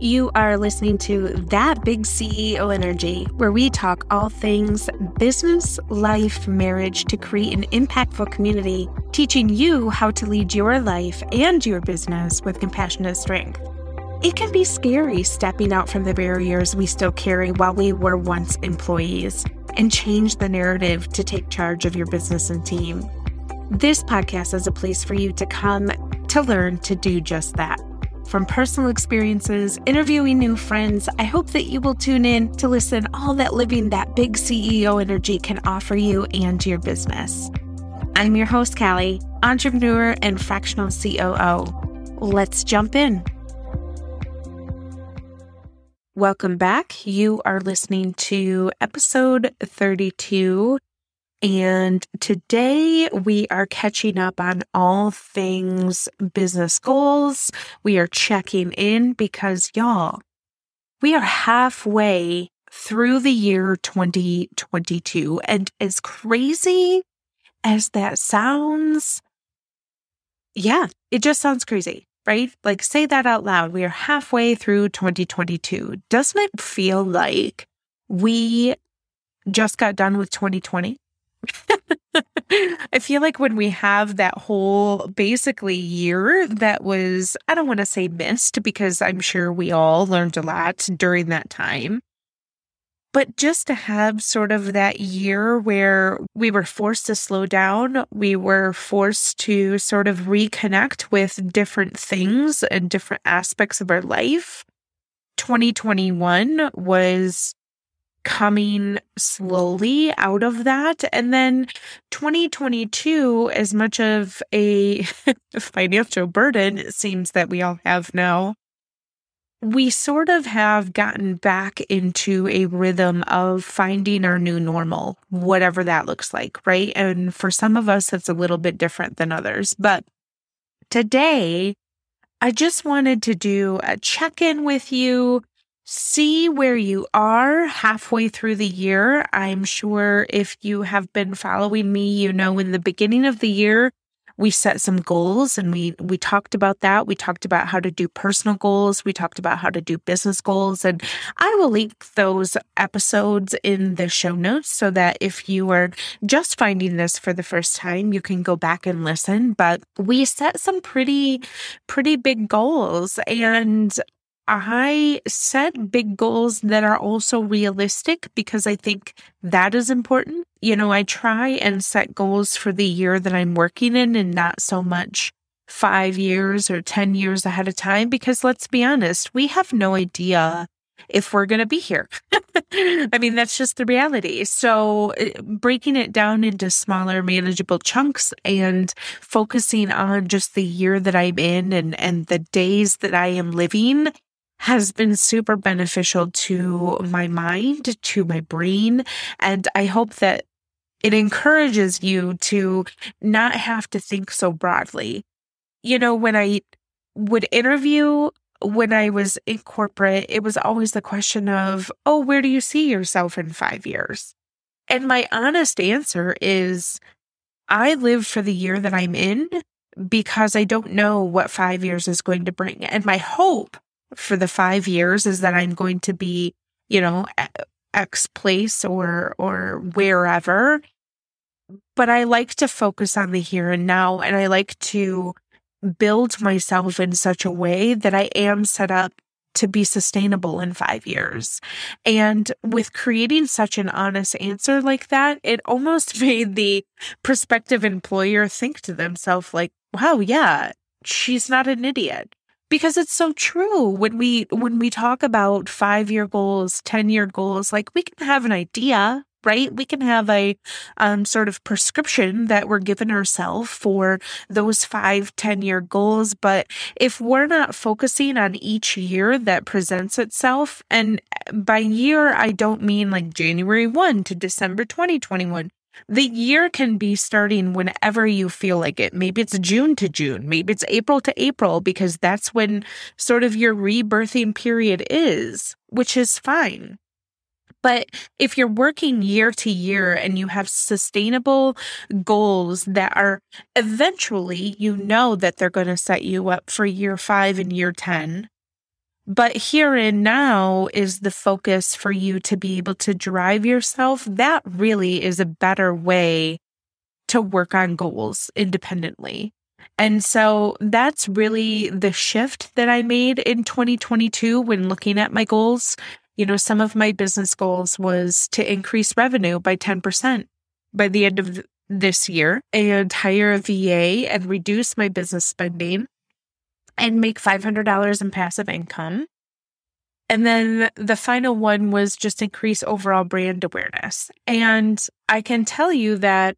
You are listening to That Big CEO Energy, where we talk all things business, life, marriage to create an impactful community, teaching you how to lead your life and your business with compassionate strength. It can be scary stepping out from the barriers we still carry while we were once employees and change the narrative to take charge of your business and team. This podcast is a place for you to come to learn to do just that. From personal experiences, interviewing new friends, I hope that you will tune in to listen all that living that big CEO energy can offer you and your business. I'm your host, Callie, entrepreneur and fractional COO. Let's jump in. Welcome back. You are listening to episode 32 and today we are catching up on all things business goals. We are checking in because y'all, we are halfway through the year 2022. And as crazy as that sounds, yeah, it just sounds crazy, right? Like say that out loud. We are halfway through 2022. Doesn't it feel like we just got done with 2020? I feel like when we have that whole basically year that was, I don't want to say missed because I'm sure we all learned a lot during that time. But just to have sort of that year where we were forced to slow down, we were forced to sort of reconnect with different things and different aspects of our life. 2021 was coming slowly out of that. And then 2022, as much of a financial burden it seems that we all have now, we sort of have gotten back into a rhythm of finding our new normal, whatever that looks like, right? And for some of us, it's a little bit different than others. But today, I just wanted to do a check in with you see where you are halfway through the year. I'm sure if you have been following me, you know, in the beginning of the year, we set some goals and we we talked about that. We talked about how to do personal goals. We talked about how to do business goals. And i will link those episodes in the show notes so that if you are just finding this for the first time you can go back and listen. But we set some pretty pretty big goals. And I set big goals that are also realistic because I think that is important. You know, I try and set goals for the year that I'm working in and not so much five years or 10 years ahead of time because let's be honest, we have no idea if we're going to be here. I mean, that's just the reality. So, eh, breaking it down into smaller, manageable chunks and focusing on just the year that I'm in and, and the days that I am living has been super beneficial to my mind, to my brain. And I hope that it encourages you to not have to think so broadly. You know, when I would interview, when I was in corporate, it was always the question of, oh, where do you see yourself in five years? And my honest answer is, I live for the year that I'm in because I don't know what five years is going to bring. And my hope for the five years is that I'm going to be, you know, X place or or wherever. But I like to focus on the here and now, and I like to build myself in such a way that I am set up to be sustainable in five years. And with creating such an honest answer like that, it almost made the prospective employer think to themselves, like, wow, yeah, she's not an idiot because it's so true. When we when we talk about 5 year goals 10 year goals like we can have an idea right? We can have a um, sort of prescription that we're giving ourselves for those five ten year goals. But if we're not focusing on each year that presents itself and by year i don't mean like january 1 to december 2021 the year can be starting whenever you feel like it. Maybe it's June to June, maybe it's April to April, because that's when sort of your rebirthing period is, which is fine. But if you're working year to year and you have sustainable goals that are eventually, you know that they're going to set you up for year five and year 10, But here and now is the focus for you to be able to drive yourself. That really is a better way to work on goals independently. And so that's really the shift that I made in 2022 when looking at my goals. You know, some of my business goals was to increase revenue by 10% by the end of this year and hire a VA and reduce my business spending and make $500 in passive income. And then the final one was just increase overall brand awareness. And I can tell you that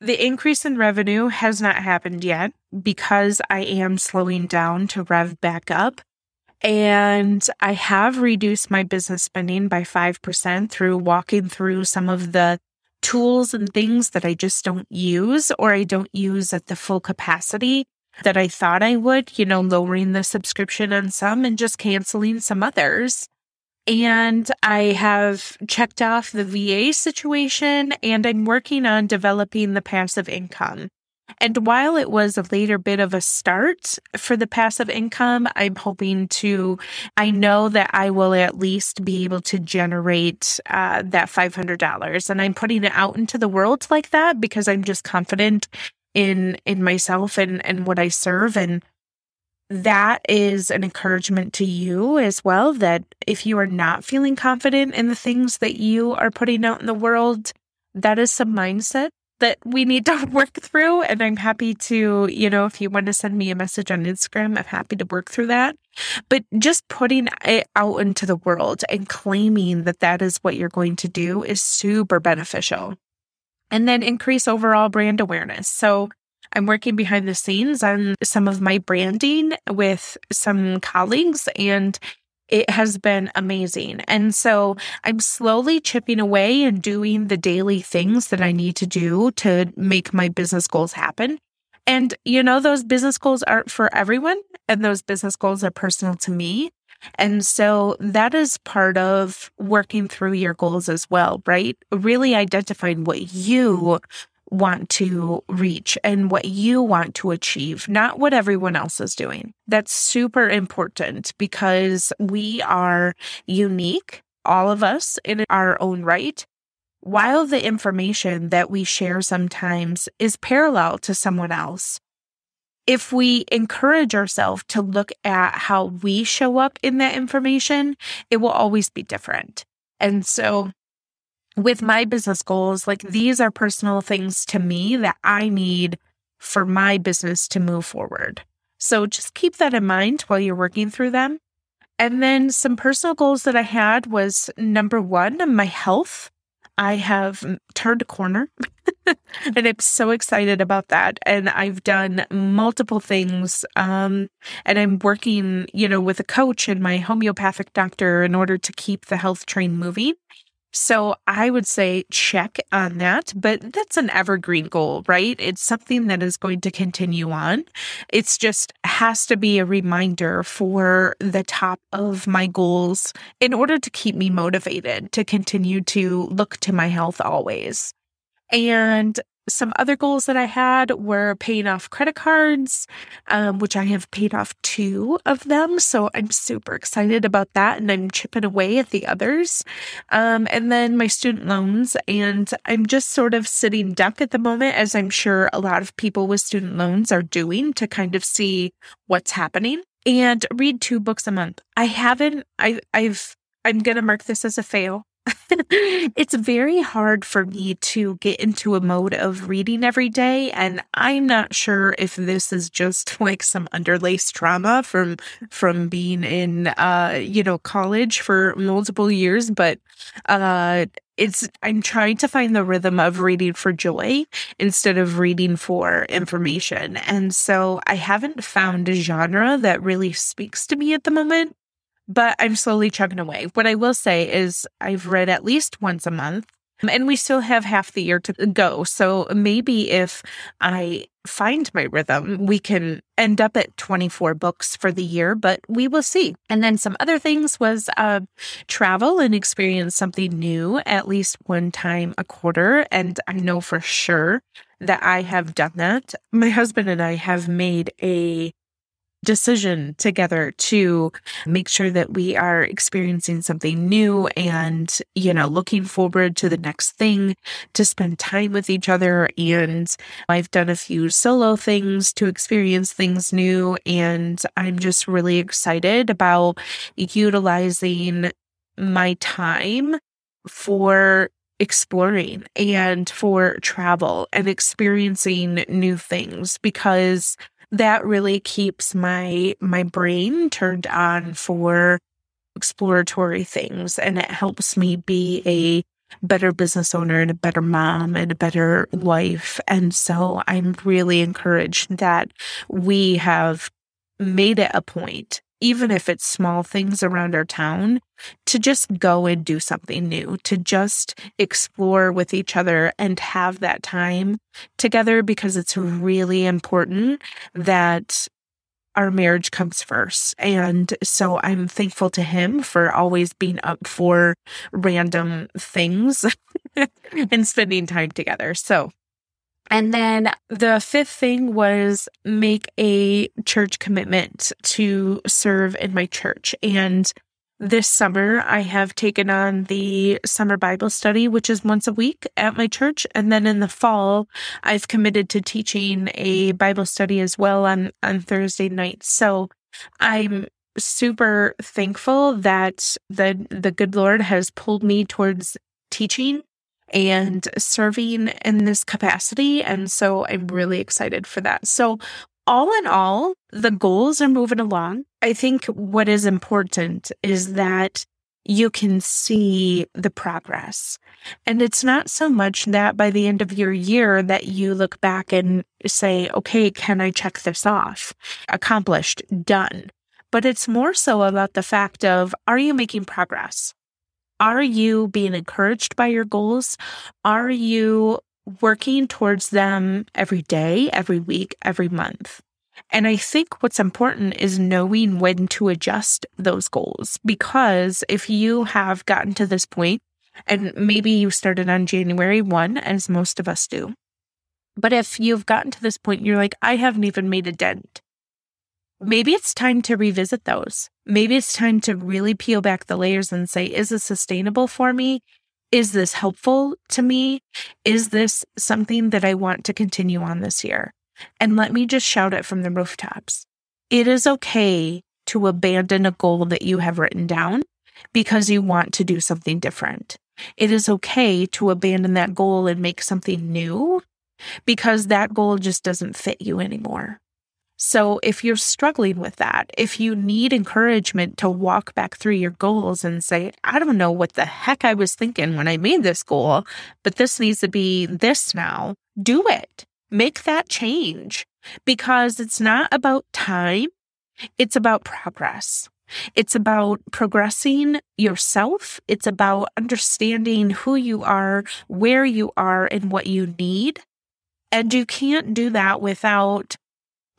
the increase in revenue has not happened yet because I am slowing down to rev back up. And I have reduced my business spending by 5% through walking through some of the tools and things that I just don't use or I don't use at the full capacity that I thought I would, you know, lowering the subscription on some and just canceling some others. And I have checked off the VA situation and I'm working on developing the passive income. And while it was a later bit of a start for the passive income, I'm hoping to, I know that I will at least be able to generate uh, that $500. And I'm putting it out into the world like that because I'm just confident in, in myself and, and what I serve. And that is an encouragement to you as well that if you are not feeling confident in the things that you are putting out in the world, that is some mindset that we need to work through. And I'm happy to, you know, if you want to send me a message on Instagram, I'm happy to work through that. But just putting it out into the world and claiming that that is what you're going to do is super beneficial. And then increase overall brand awareness. So I'm working behind the scenes on some of my branding with some colleagues and it has been amazing. And so I'm slowly chipping away and doing the daily things that I need to do to make my business goals happen. And, you know, those business goals aren't for everyone, and those business goals are personal to me. And so that is part of working through your goals as well, right? Really identifying what you want to reach and what you want to achieve, not what everyone else is doing. That's super important because we are unique, all of us in our own right. While the information that we share sometimes is parallel to someone else, if we encourage ourselves to look at how we show up in that information, it will always be different. And so with my business goals, like these are personal things to me that I need for my business to move forward. So just keep that in mind while you're working through them. And then some personal goals that I had was number one, my health. I have turned a corner and I'm so excited about that. And I've done multiple things. Um, and I'm working, you know, with a coach and my homeopathic doctor in order to keep the health train moving. So I would say check on that, but that's an evergreen goal, right? It's something that is going to continue on. It's just has to be a reminder for the top of my goals in order to keep me motivated to continue to look to my health always. And some other goals that I had were paying off credit cards, um, which I have paid off two of them. So I'm super excited about that. And I'm chipping away at the others. Um, and then my student loans. And I'm just sort of sitting duck at the moment, as I'm sure a lot of people with student loans are doing to kind of see what's happening and read two books a month. I haven't, I, I've, I'm going to mark this as a fail. it's very hard for me to get into a mode of reading every day. And I'm not sure if this is just like some underlaced trauma from from being in uh, you know, college for multiple years, but uh it's I'm trying to find the rhythm of reading for joy instead of reading for information. And so I haven't found a genre that really speaks to me at the moment but I'm slowly chugging away. What I will say is I've read at least once a month. And we still have half the year to go. So maybe if I find my rhythm, we can end up at 24 books for the year, but we will see. And then some other things was uh, travel and experience something new at least one time a quarter. And I know for sure that I have done that. My husband and I have made a decision together to make sure that we are experiencing something new and, you know, looking forward to the next thing to spend time with each other. And I've done a few solo things to experience things new. And I'm just really excited about utilizing my time for exploring and for travel and experiencing new things because that really keeps my my brain turned on for exploratory things and it helps me be a better business owner and a better mom and a better wife. And so i'm really encouraged that we have made it a point even if it's small things around our town, to just go and do something new, to just explore with each other and have that time together because it's really important that our marriage comes first. And so I'm thankful to him for always being up for random things and spending time together. So and then the fifth thing was make a church commitment to serve in my church. And this summer, I have taken on the summer Bible study, which is once a week at my church. And then in the fall, I've committed to teaching a Bible study as well on, on Thursday nights. So I'm super thankful that the, the good Lord has pulled me towards teaching and serving in this capacity. And so I'm really excited for that. So, all in all, the goals are moving along. I think what is important is that you can see the progress. And it's not so much that by the end of your year that you look back and say, okay, can I check this off? Accomplished, done. But it's more so about the fact of, are you making progress? Are you being encouraged by your goals? Are you working towards them every day, every week, every month? And I think what's important is knowing when to adjust those goals. Because if you have gotten to this point, and maybe you started on January 1, as most of us do, but if you've gotten to this point, you're like, I haven't even made a dent maybe it's time to revisit those. Maybe it's time to really peel back the layers and say, is this sustainable for me? Is this helpful to me? Is this something that I want to continue on this year? And let me just shout it from the rooftops. It is okay to abandon a goal that you have written down because you want to do something different. It is okay to abandon that goal and make something new because that goal just doesn't fit you anymore. So, if you're struggling with that, if you need encouragement to walk back through your goals and say, I don't know what the heck I was thinking when I made this goal, but this needs to be this now, do it. Make that change because it's not about time, it's about progress. It's about progressing yourself. It's about understanding who you are, where you are, and what you need. And you can't do that without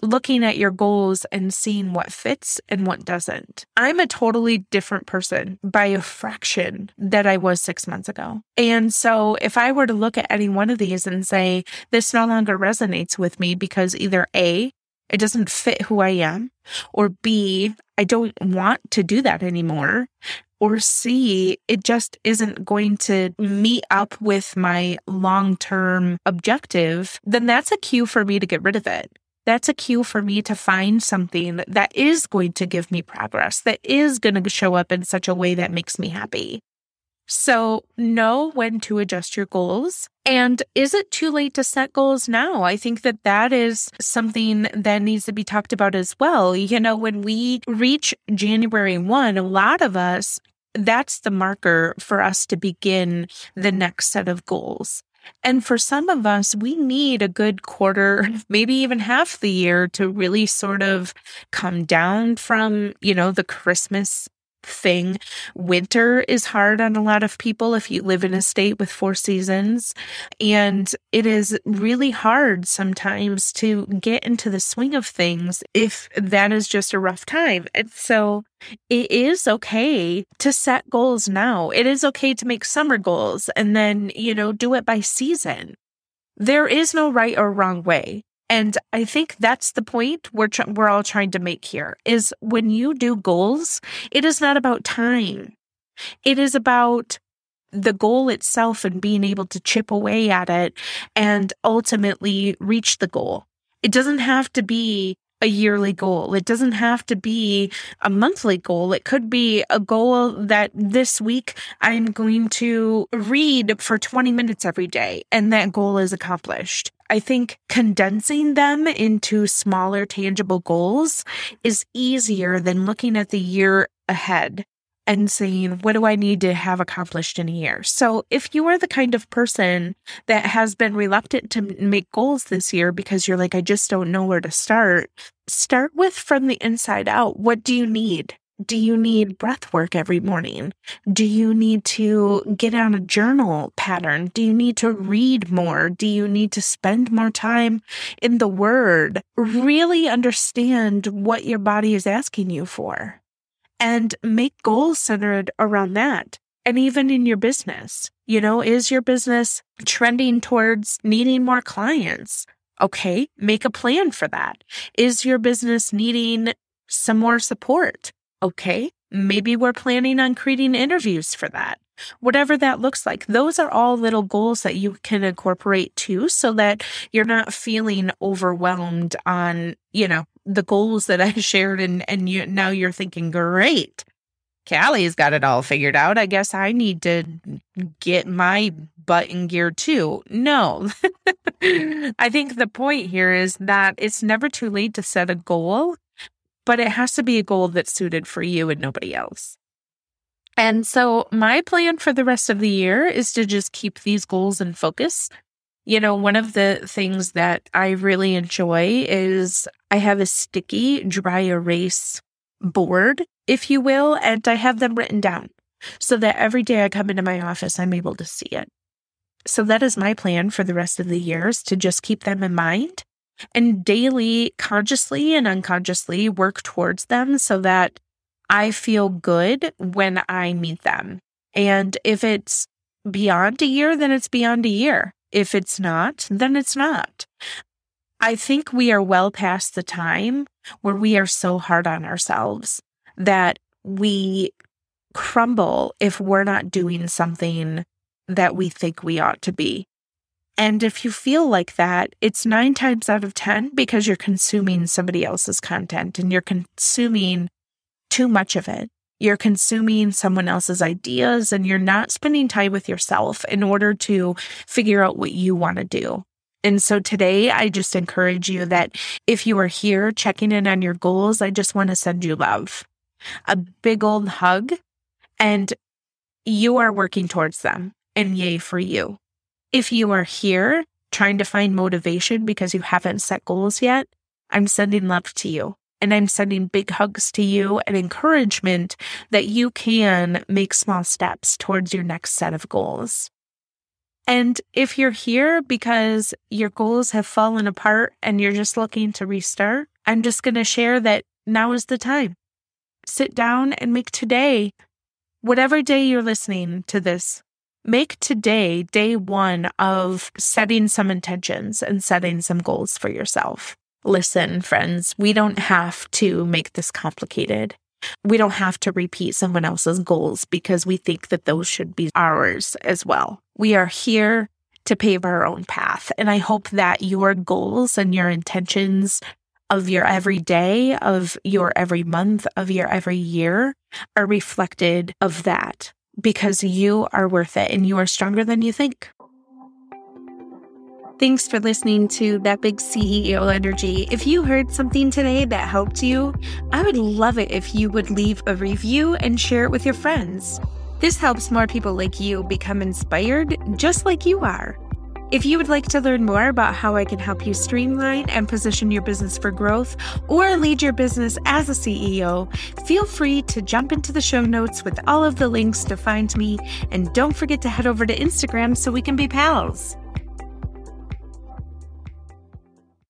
looking at your goals and seeing what fits and what doesn't. I'm a totally different person by a fraction that I was six months ago. And so if I were to look at any one of these and say, this no longer resonates with me because either A, it doesn't fit who I am, or B, I don't want to do that anymore, or C, it just isn't going to meet up with my long term objective, then that's a cue for me to get rid of it that's a cue for me to find something that is going to give me progress, that is going to show up in such a way that makes me happy. So, know when to adjust your goals. And is it too late to set goals now? I think that that is something that needs to be talked about as well. You know, when we reach January 1, a lot of us, that's the marker for us to begin the next set of goals. And for some of us, we need a good quarter, maybe even half the year to really sort of come down from, you know, the Christmas thing. Winter is hard on a lot of people if you live in a state with four seasons. And it is really hard sometimes to get into the swing of things if that is just a rough time. And so it is okay to set goals now. It is okay to make summer goals and then, you know, do it by season. There is no right or wrong way. And I think that's the point we're, tr- we're all trying to make here is when you do goals, it is not about time. It is about the goal itself and being able to chip away at it and ultimately reach the goal. It doesn't have to be a yearly goal. It doesn't have to be a monthly goal. It could be a goal that this week I'm going to read for 20 minutes every day and that goal is accomplished. I think condensing them into smaller, tangible goals is easier than looking at the year ahead and saying, what do I need to have accomplished in a year? So if you are the kind of person that has been reluctant to make goals this year because you're like, I just don't know where to start, start with from the inside out. What do you need? Do you need breath work every morning? Do you need to get on a journal pattern? Do you need to read more? Do you need to spend more time in the word? Really understand what your body is asking you for and make goals centered around that. And even in your business, you know, is your business trending towards needing more clients? Okay, make a plan for that. Is your business needing some more support? Okay, maybe we're planning on creating interviews for that. Whatever that looks like, those are all little goals that you can incorporate too, so that you're not feeling overwhelmed on, you know, the goals that I shared and and you now you're thinking, great. Callie's got it all figured out. I guess I need to get my butt in gear too. No. I think the point here is that it's never too late to set a goal, but it has to be a goal that's suited for you and nobody else. And so my plan for the rest of the year is to just keep these goals in focus you know, one of the things that I really enjoy is I have a sticky dry erase board, if you will, and I have them written down so that every day I come into my office, I'm able to see it. So that is my plan for the rest of the years to just keep them in mind and daily, consciously and unconsciously work towards them so that I feel good when I meet them. And if it's beyond a year, then it's beyond a year. If it's not, then it's not. I think we are well past the time where we are so hard on ourselves that we crumble if we're not doing something that we think we ought to be. And if you feel like that, it's nine times out of 10 because you're consuming somebody else's content and you're consuming too much of it you're consuming someone else's ideas and you're not spending time with yourself in order to figure out what you want to do. And so today, I just encourage you that if you are here checking in on your goals, I just want to send you love, a big old hug, and you are working towards them. And yay for you. If you are here trying to find motivation because you haven't set goals yet, I'm sending love to you. And I'm sending big hugs to you and encouragement that you can make small steps towards your next set of goals. And if you're here because your goals have fallen apart and you're just looking to restart, I'm just going to share that now is the time. Sit down and make today, whatever day you're listening to this, make today day one of setting some intentions and setting some goals for yourself. Listen, friends, we don't have to make this complicated. We don't have to repeat someone else's goals because we think that those should be ours as well. We are here to pave our own path. And I hope that your goals and your intentions of your every day, of your every month, of your every year are reflected of that because you are worth it and you are stronger than you think. Thanks for listening to That Big CEO Energy. If you heard something today that helped you, I would love it if you would leave a review and share it with your friends. This helps more people like you become inspired just like you are. If you would like to learn more about how I can help you streamline and position your business for growth or lead your business as a CEO, feel free to jump into the show notes with all of the links to find me. And don't forget to head over to Instagram so we can be pals.